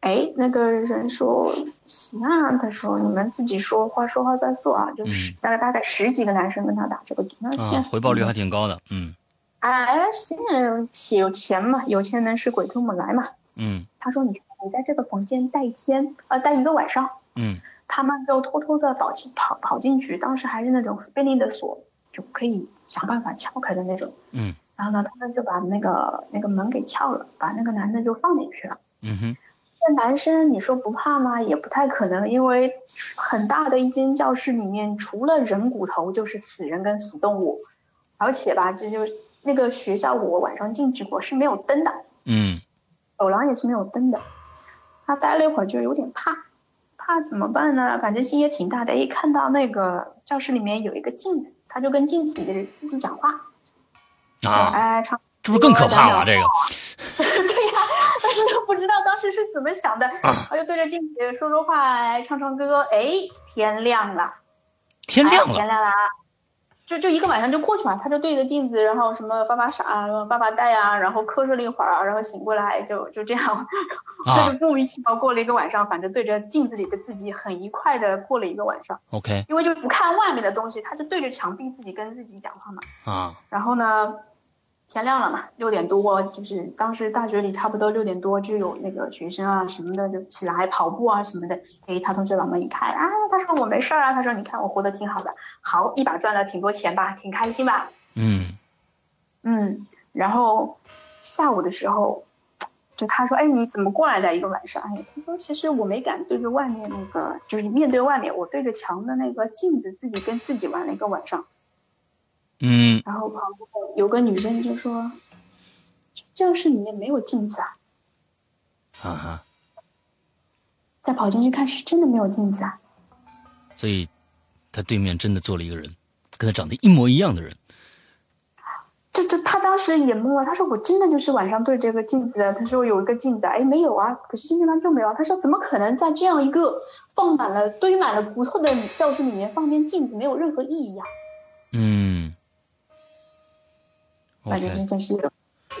哎，那个人说行啊，他说你们自己说话说话算数啊，就是大概大概十几个男生跟他打这个赌，那现回报率还挺高的，嗯。哎，现在有钱嘛，有钱能使鬼推磨来嘛。嗯。他说你你在这个房间待一天，呃，待一个晚上。嗯。他们就偷偷的跑进跑跑进去，当时还是那种 spinning 的锁，就可以想办法撬开的那种。嗯。然后呢，他们就把那个那个门给撬了，把那个男的就放进去了。嗯哼。那男生你说不怕吗？也不太可能，因为很大的一间教室里面，除了人骨头就是死人跟死动物，而且吧，这就。那个学校我晚上进去过是没有灯的，嗯，走廊也是没有灯的。他待了一会儿就有点怕，怕怎么办呢？反正心也挺大的。一看到那个教室里面有一个镜子，他就跟镜子里的人自己讲话。啊，哎，唱，这不是更可怕吗？这个。对呀，但是都不知道当时是怎么想的，他就对着镜子说说话，唱唱歌。哎，天亮了，天亮了，天亮了。就就一个晚上就过去嘛，他就对着镜子，然后什么发发傻、发发呆啊，然后瞌睡了一会儿，然后醒过来就就这样，他 就莫名其妙过了一个晚上，反正对着镜子里的自己很愉快的过了一个晚上。OK，因为就不看外面的东西，他就对着墙壁自己跟自己讲话嘛。啊，然后呢？天亮了嘛，六点多，就是当时大学里差不多六点多就有那个学生啊什么的就起来跑步啊什么的。哎，他同学把门一开，啊，他说我没事啊，他说你看我活得挺好的，好一把赚了挺多钱吧，挺开心吧。嗯嗯，然后下午的时候，就他说，哎，你怎么过来的一个晚上？哎，他说其实我没敢对着外面那个，就是面对外面，我对着墙的那个镜子自己跟自己玩了一个晚上。嗯，然后旁边有个女生就说：“教室里面没有镜子啊。”啊哈。再跑进去看，是真的没有镜子啊。所以，他对面真的坐了一个人，跟他长得一模一样的人。这这，他当时也懵了。他说：“我真的就是晚上对这个镜子。”他说：“有一个镜子，哎，没有啊。”可是今天他就没有。他说：“怎么可能在这样一个放满了、堆满了骨头的教室里面放面镜子，没有任何意义啊？”嗯。反正真是，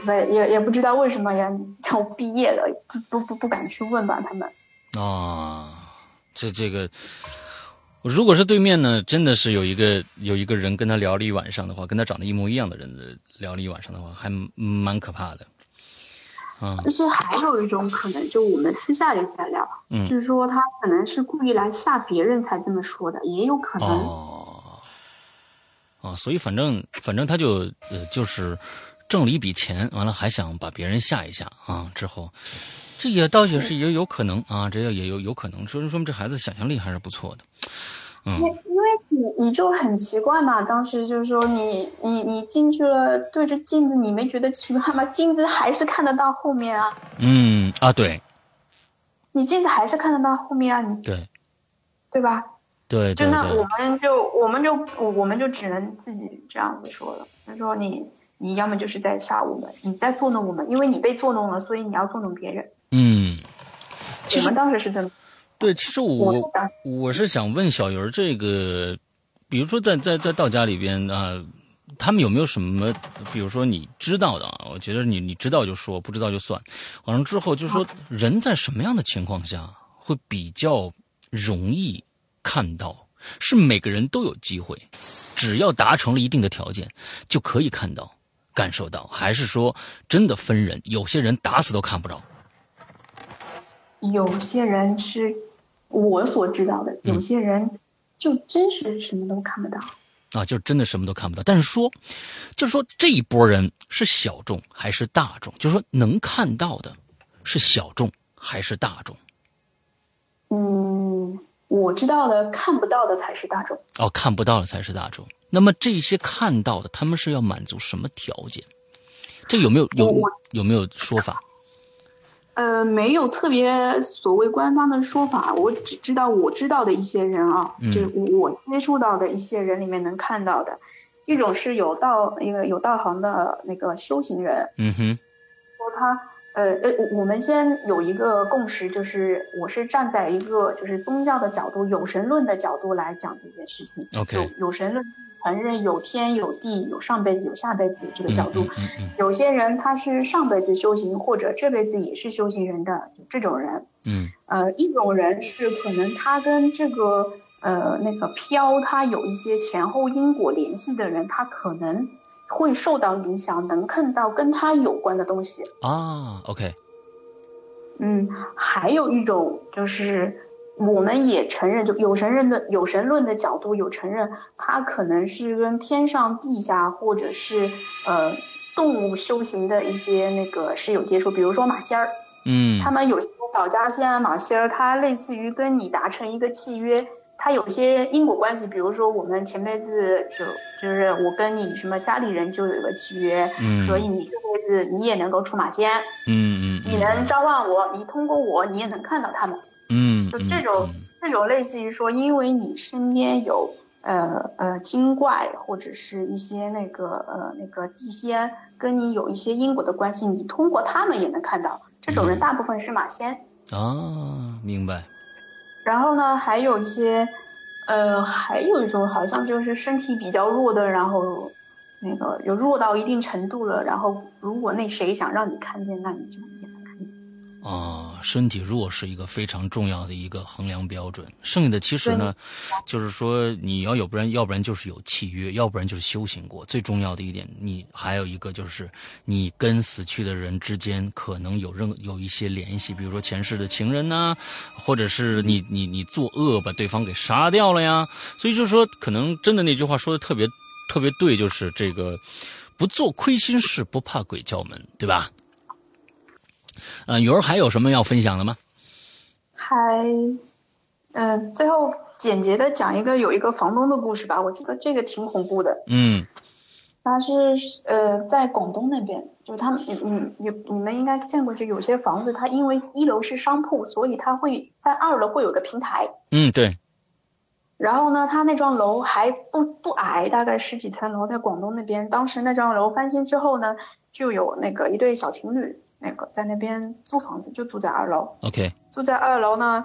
不也也不知道为什么呀？叫我毕业了，不不不敢去问吧？他们啊，这这个，如果是对面呢，真的是有一个有一个人跟他聊了一晚上的话，跟他长得一模一样的人聊了一晚上的话，还蛮可怕的。啊，但是还有一种可能，就我们私下里在聊，嗯，就是说他可能是故意来吓别人才这么说的，也有可能。哦。啊，所以反正反正他就呃就是挣了一笔钱，完了还想把别人吓一吓啊。之后这也倒也是也有可能啊，这也有有可能，说说明这孩子想象力还是不错的。嗯，因为你你就很奇怪嘛，当时就是说你你你进去了，对着镜子，你没觉得奇怪吗？镜子还是看得到后面啊。嗯啊，对，你镜子还是看得到后面啊，你对，对吧？对，就那我们就我们就我们就只能自己这样子说了。他说你你要么就是在吓我们，你在作弄我们，因为你被作弄了，所以你要作弄别人。嗯，我们当时是这么。对，其实我我是想问小鱼儿这个，比如说在在在道家里边啊，他们有没有什么，比如说你知道的啊？我觉得你你知道就说，不知道就算。完了之后就是说，人在什么样的情况下会比较容易？看到是每个人都有机会，只要达成了一定的条件，就可以看到、感受到，还是说真的分人？有些人打死都看不着。有些人是我所知道的，有些人就真是什么都看不到。啊，就真的什么都看不到。但是说，就是说这一波人是小众还是大众？就是说能看到的是小众还是大众？嗯。我知道的看不到的才是大众哦，看不到的才是大众。那么这些看到的，他们是要满足什么条件？这有没有有有没有说法？呃，没有特别所谓官方的说法，我只知道我知道的一些人啊，就是我接触到的一些人里面能看到的，一种是有道一个有道行的那个修行人，嗯哼，说他呃呃，我们先有一个共识，就是我是站在一个就是宗教的角度、有神论的角度来讲这件事情。OK，有神论承认有天有地有上辈子有下辈子这个角度。嗯嗯嗯。有些人他是上辈子修行，或者这辈子也是修行人的这种人。嗯。呃，一种人是可能他跟这个呃那个飘他有一些前后因果联系的人，他可能。会受到影响，能看到跟他有关的东西啊。OK，嗯，还有一种就是，我们也承认，就有神论的有神论的角度有承认，他可能是跟天上地下或者是呃动物修行的一些那个是有接触，比如说马仙儿，嗯，他们有些保家仙啊马仙儿，他类似于跟你达成一个契约。它有些因果关系，比如说我们前辈子就就是我跟你什么家里人就有一个契约，嗯，所以你这辈子你也能够出马仙，嗯嗯，你能召唤我，你通过我你也能看到他们，嗯，就这种这种类似于说，因为你身边有呃呃精怪或者是一些那个呃那个地仙跟你有一些因果的关系，你通过他们也能看到，这种人大部分是马仙。啊，明白。然后呢，还有一些，呃，还有一种好像就是身体比较弱的，然后那个有弱到一定程度了，然后如果那谁想让你看见，那你就。啊，身体弱是一个非常重要的一个衡量标准。剩下的其实呢，就是说你要有不然，要不然就是有契约，要不然就是修行过。最重要的一点，你还有一个就是你跟死去的人之间可能有任有一些联系，比如说前世的情人呐，或者是你你你作恶把对方给杀掉了呀。所以就是说，可能真的那句话说的特别特别对，就是这个不做亏心事，不怕鬼叫门，对吧？嗯，鱼儿还有什么要分享的吗？还，嗯，最后简洁的讲一个有一个房东的故事吧。我觉得这个挺恐怖的。嗯，他是呃在广东那边，就是他们，你你你你们应该见过，就有些房子，它因为一楼是商铺，所以它会在二楼会有个平台。嗯，对。然后呢，他那幢楼还不不矮，大概十几层楼，在广东那边。当时那幢楼翻新之后呢，就有那个一对小情侣。那个在那边租房子就住在二楼，OK，住在二楼呢，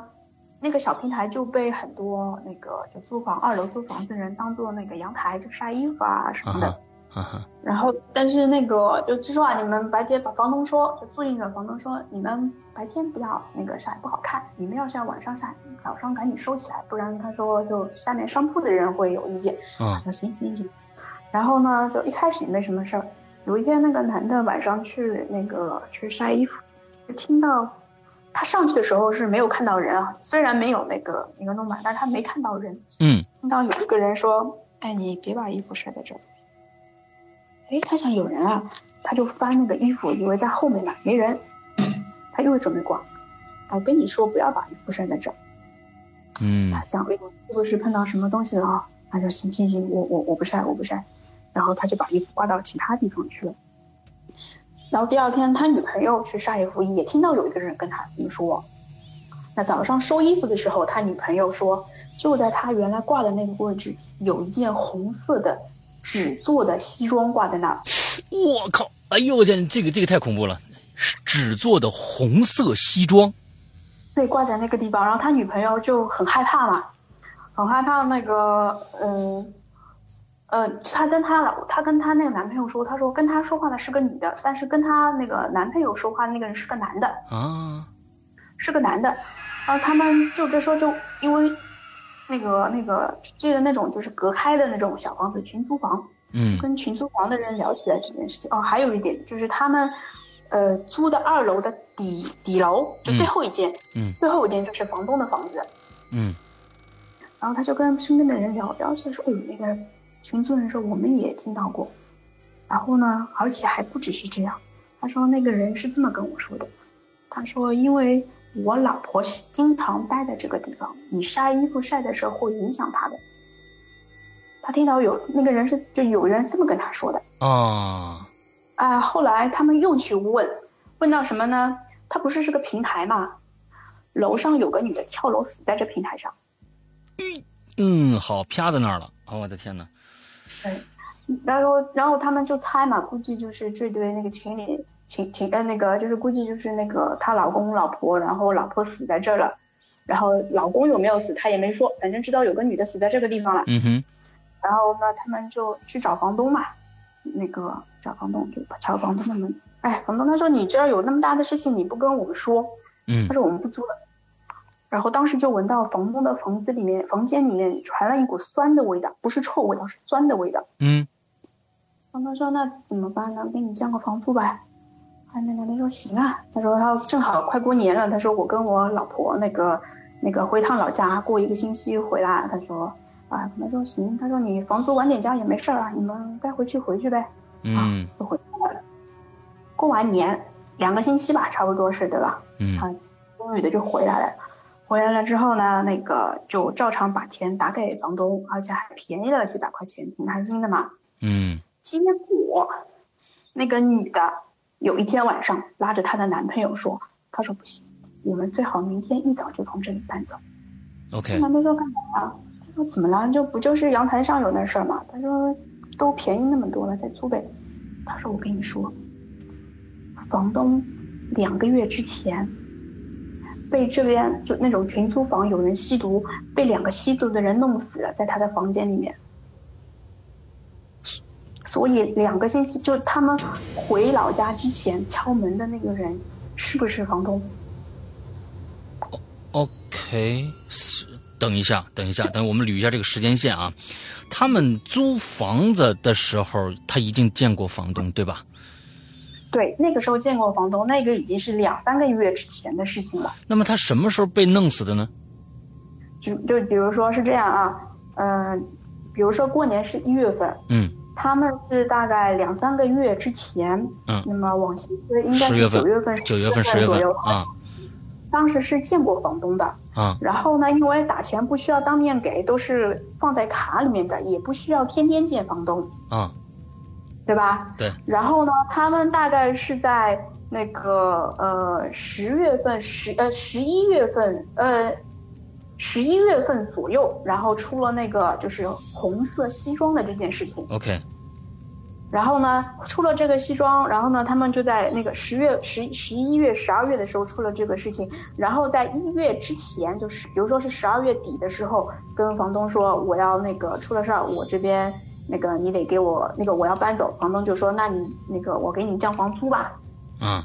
那个小平台就被很多那个就租房二楼租房子的人当做那个阳台就晒衣服啊什么的，然后但是那个就据说啊，你们白天把房东说就租赁的房东说你们白天不要那个晒不好看，你们要晒晚上晒，早上赶紧收起来，不然他说就下面商铺的人会有意见，嗯，说行行行，然后呢就一开始也没什么事儿。有一天，那个男的晚上去那个去晒衣服，就听到他上去的时候是没有看到人啊，虽然没有那个那个弄板，但他没看到人。嗯。听到有一个人说：“哎，你别把衣服晒在这儿。”哎，他想有人啊，他就翻那个衣服，以为在后面呢，没人，他又准备挂。我跟你说，不要把衣服晒在这儿。嗯。他想，哎，是不是碰到什么东西了啊？他说：“行行行，我我我不晒，我不晒。”然后他就把衣服挂到其他地方去了。然后第二天，他女朋友去晒衣服，也听到有一个人跟他说。那早上收衣服的时候，他女朋友说，就在他原来挂的那个位置，有一件红色的纸做的西装挂在那儿。我靠！哎呦我天，这个这个太恐怖了，纸做的红色西装。对，挂在那个地方，然后他女朋友就很害怕嘛，很害怕那个，嗯。呃，她跟她老，她跟她那个男朋友说，她说跟她说话的是个女的，但是跟她那个男朋友说话那个人是个男的啊，是个男的，然后他们就这时候就因为那个那个记得那种就是隔开的那种小房子群租房，嗯，跟群租房的人聊起来这件事情。哦，还有一点就是他们呃租的二楼的底底楼就最后一间，嗯，最后一间就是房东的房子，嗯，然后他就跟身边的人聊聊起来说，哎呦那个。群租人说我们也听到过，然后呢，而且还不只是这样。他说那个人是这么跟我说的，他说因为我老婆经常待在这个地方，你晒衣服晒的时候会影响她的。他听到有那个人是就有人这么跟他说的啊啊。后来他们又去问，问到什么呢？他不是是个平台嘛，楼上有个女的跳楼死在这平台上。嗯嗯，好，啪在那儿了。哦，我的天哪！对，然后然后他们就猜嘛，估计就是这对那个情侣情情呃那个就是估计就是那个她老公老婆，然后老婆死在这儿了，然后老公有没有死他也没说，反正知道有个女的死在这个地方了。嗯哼。然后呢，他们就去找房东嘛，那个找房东就敲房东的门，哎，房东他说你这儿有那么大的事情你不跟我们说，嗯，他说我们不租了。然后当时就闻到房东的房子里面房间里面传了一股酸的味道，不是臭味道，是酸的味道。嗯。房东说那怎么办呢？给你降个房租吧。啊，那男的说行啊。他说他正好快过年了，他说我跟我老婆那个那个回趟老家，过一个星期回来。他说。啊，他说行，他说你房租晚点交也没事儿啊，你们该回去回去呗。嗯，就回来了。过完年两个星期吧，差不多是对吧？嗯。啊，女的就回来了。回来了之后呢，那个就照常把钱打给房东，而且还便宜了几百块钱，挺开心的嘛。嗯。结果那个女的有一天晚上拉着她的男朋友说：“她说不行，我们最好明天一早就从这里搬走。” OK。男的说干嘛？他说怎么了？就不就是阳台上有那事儿吗？他说都便宜那么多了，再租呗。他说我跟你说，房东两个月之前被这边就那种群租房有人吸毒，被两个吸毒的人弄死了，在他的房间里面。所以两个星期就他们回老家之前敲门的那个人是不是房东？OK 是。等一下，等一下，等我们捋一下这个时间线啊。他们租房子的时候，他一定见过房东，对吧？对，那个时候见过房东，那个已经是两三个月之前的事情了。那么他什么时候被弄死的呢？就就比如说是这样啊，嗯，比如说过年是一月份，嗯，他们是大概两三个月之前，嗯，那么往前推应该是九月份、九月份、十月份啊。当时是见过房东的啊，然后呢，因为打钱不需要当面给，都是放在卡里面的，也不需要天天见房东啊，对吧？对。然后呢，他们大概是在那个呃十月份十呃十一月份呃十一月份左右，然后出了那个就是红色西装的这件事情。OK。然后呢，出了这个西装，然后呢，他们就在那个十月、十十一月、十二月的时候出了这个事情，然后在一月之前，就是比如说是十二月底的时候，跟房东说我要那个出了事儿，我这边那个你得给我那个我要搬走，房东就说那你那个我给你降房租吧，嗯，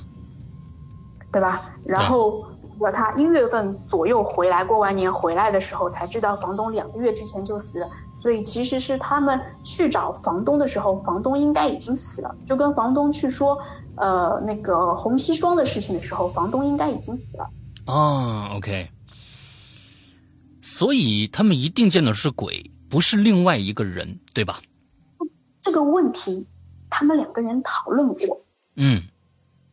对吧？然后我他一月份左右回来，过完年回来的时候才知道房东两个月之前就死了。所以其实是他们去找房东的时候，房东应该已经死了。就跟房东去说，呃，那个红西装的事情的时候，房东应该已经死了。哦，OK。所以他们一定见的是鬼，不是另外一个人，对吧？这个问题，他们两个人讨论过。嗯。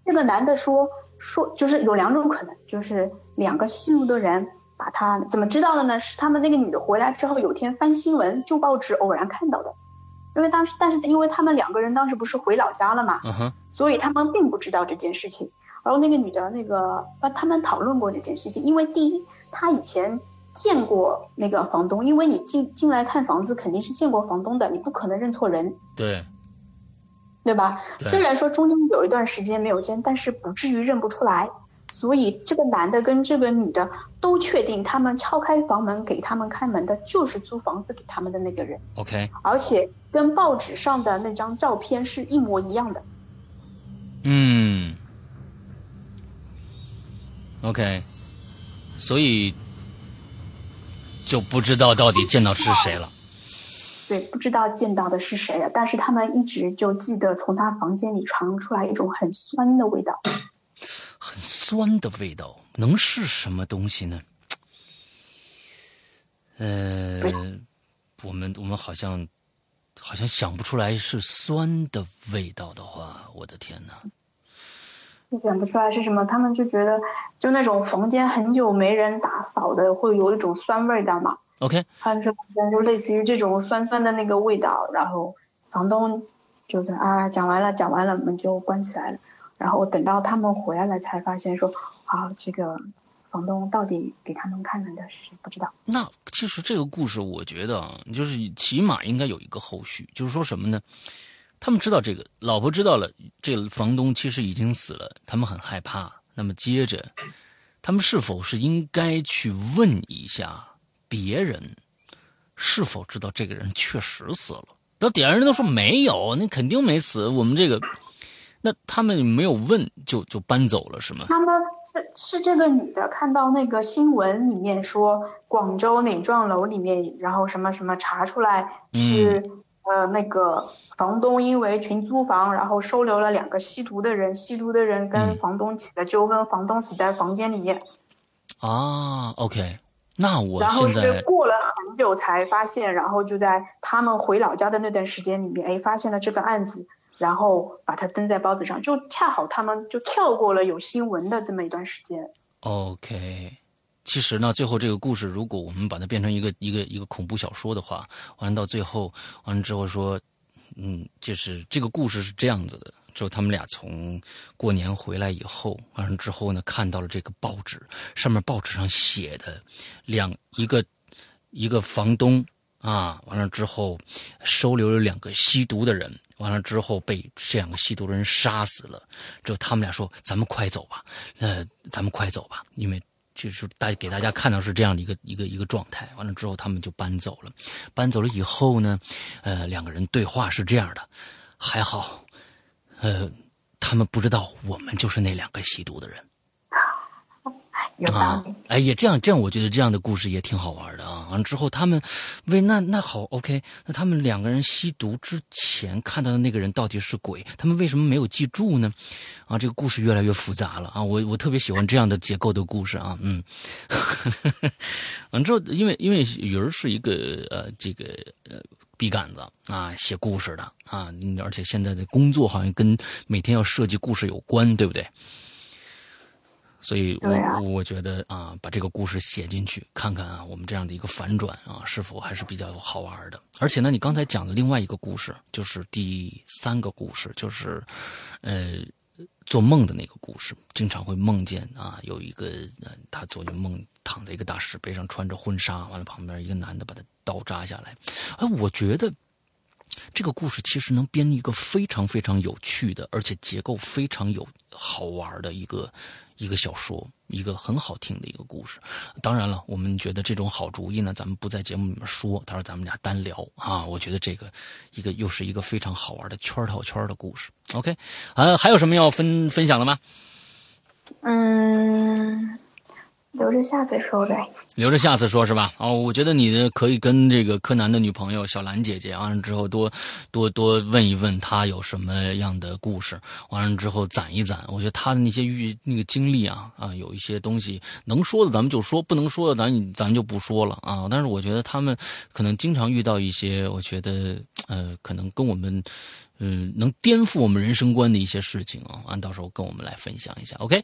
那个男的说说，就是有两种可能，就是两个吸毒的人。把他怎么知道的呢？是他们那个女的回来之后，有天翻新闻，旧报纸偶然看到的。因为当时，但是因为他们两个人当时不是回老家了嘛，所以他们并不知道这件事情。然后那个女的，那个呃，他们讨论过这件事情。因为第一，他以前见过那个房东，因为你进进来看房子，肯定是见过房东的，你不可能认错人。对，对吧？虽然说中间有一段时间没有见，但是不至于认不出来。所以这个男的跟这个女的都确定，他们敲开房门给他们开门的就是租房子给他们的那个人。OK，而且跟报纸上的那张照片是一模一样的。嗯，OK，所以就不知道到底见到是谁了。对，不知道见到的是谁了，但是他们一直就记得从他房间里传出来一种很酸的味道。很酸的味道，能是什么东西呢？呃，我们我们好像好像想不出来是酸的味道的话，我的天哪！想不出来是什么，他们就觉得就那种房间很久没人打扫的，会有一种酸味道嘛。OK，他们说就类似于这种酸酸的那个味道，然后房东就是啊，讲完了讲完了，门就关起来了。然后等到他们回来了，才发现说，啊，这个房东到底给他们开门的是谁？不知道。那其实这个故事，我觉得啊，就是起码应该有一个后续，就是说什么呢？他们知道这个，老婆知道了，这房东其实已经死了，他们很害怕。那么接着，他们是否是应该去问一下别人，是否知道这个人确实死了？那点人都说没有，那肯定没死。我们这个，那他们没有问就就搬走了是吗？他们是是这个女的看到那个新闻里面说广州哪幢楼里面，然后什么什么查出来是。呃，那个房东因为群租房，然后收留了两个吸毒的人，吸毒的人跟房东起了纠纷，房东死在房间里面。啊，OK，那我然后是过了很久才发现，然后就在他们回老家的那段时间里面，哎，发现了这个案子，然后把它登在报纸上，就恰好他们就跳过了有新闻的这么一段时间。OK。其实呢，最后这个故事，如果我们把它变成一个一个一个恐怖小说的话，完了到最后，完了之后说，嗯，就是这个故事是这样子的：，就他们俩从过年回来以后，完了之后呢，看到了这个报纸，上面报纸上写的两一个一个房东啊，完了之后收留了两个吸毒的人，完了之后被这两个吸毒的人杀死了。之后他们俩说：“咱们快走吧，呃，咱们快走吧，因为。”就是大给大家看到是这样的一个一个一个状态，完了之后他们就搬走了。搬走了以后呢，呃，两个人对话是这样的，还好，呃，他们不知道我们就是那两个吸毒的人。啊，哎，也这样，这样，我觉得这样的故事也挺好玩的啊。完了之后，他们为那那好，OK，那他们两个人吸毒之前看到的那个人到底是鬼？他们为什么没有记住呢？啊，这个故事越来越复杂了啊。我我特别喜欢这样的结构的故事啊。嗯，完之后，因为因为鱼儿是一个呃这个呃笔杆子啊，写故事的啊，而且现在的工作好像跟每天要设计故事有关，对不对？所以，我我觉得啊，把这个故事写进去，看看啊，我们这样的一个反转啊，是否还是比较好玩的。而且呢，你刚才讲的另外一个故事，就是第三个故事，就是，呃，做梦的那个故事，经常会梦见啊，有一个他做梦躺在一个大石碑上，穿着婚纱，完了旁边一个男的把他刀扎下来。哎，我觉得这个故事其实能编一个非常非常有趣的，而且结构非常有好玩的一个。一个小说，一个很好听的一个故事。当然了，我们觉得这种好主意呢，咱们不在节目里面说。他说咱们俩单聊啊，我觉得这个一个又是一个非常好玩的圈套圈的故事。OK，啊，还有什么要分分享的吗？嗯。留着下次说呗，留着下次说是吧？哦，我觉得你的可以跟这个柯南的女朋友小兰姐姐，完了之后多多多问一问她有什么样的故事，完了之后攒一攒。我觉得她的那些遇那个经历啊啊，有一些东西能说的咱们就说，不能说的咱咱就不说了啊。但是我觉得他们可能经常遇到一些，我觉得呃，可能跟我们嗯能颠覆我们人生观的一些事情啊，完到时候跟我们来分享一下，OK？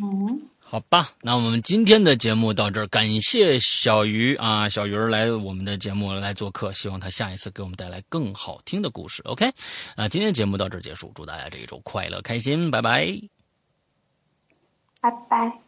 嗯。好吧，那我们今天的节目到这儿，感谢小鱼啊，小鱼儿来我们的节目来做客，希望他下一次给我们带来更好听的故事。OK，啊，今天节目到这儿结束，祝大家这一周快乐开心，拜拜，拜拜。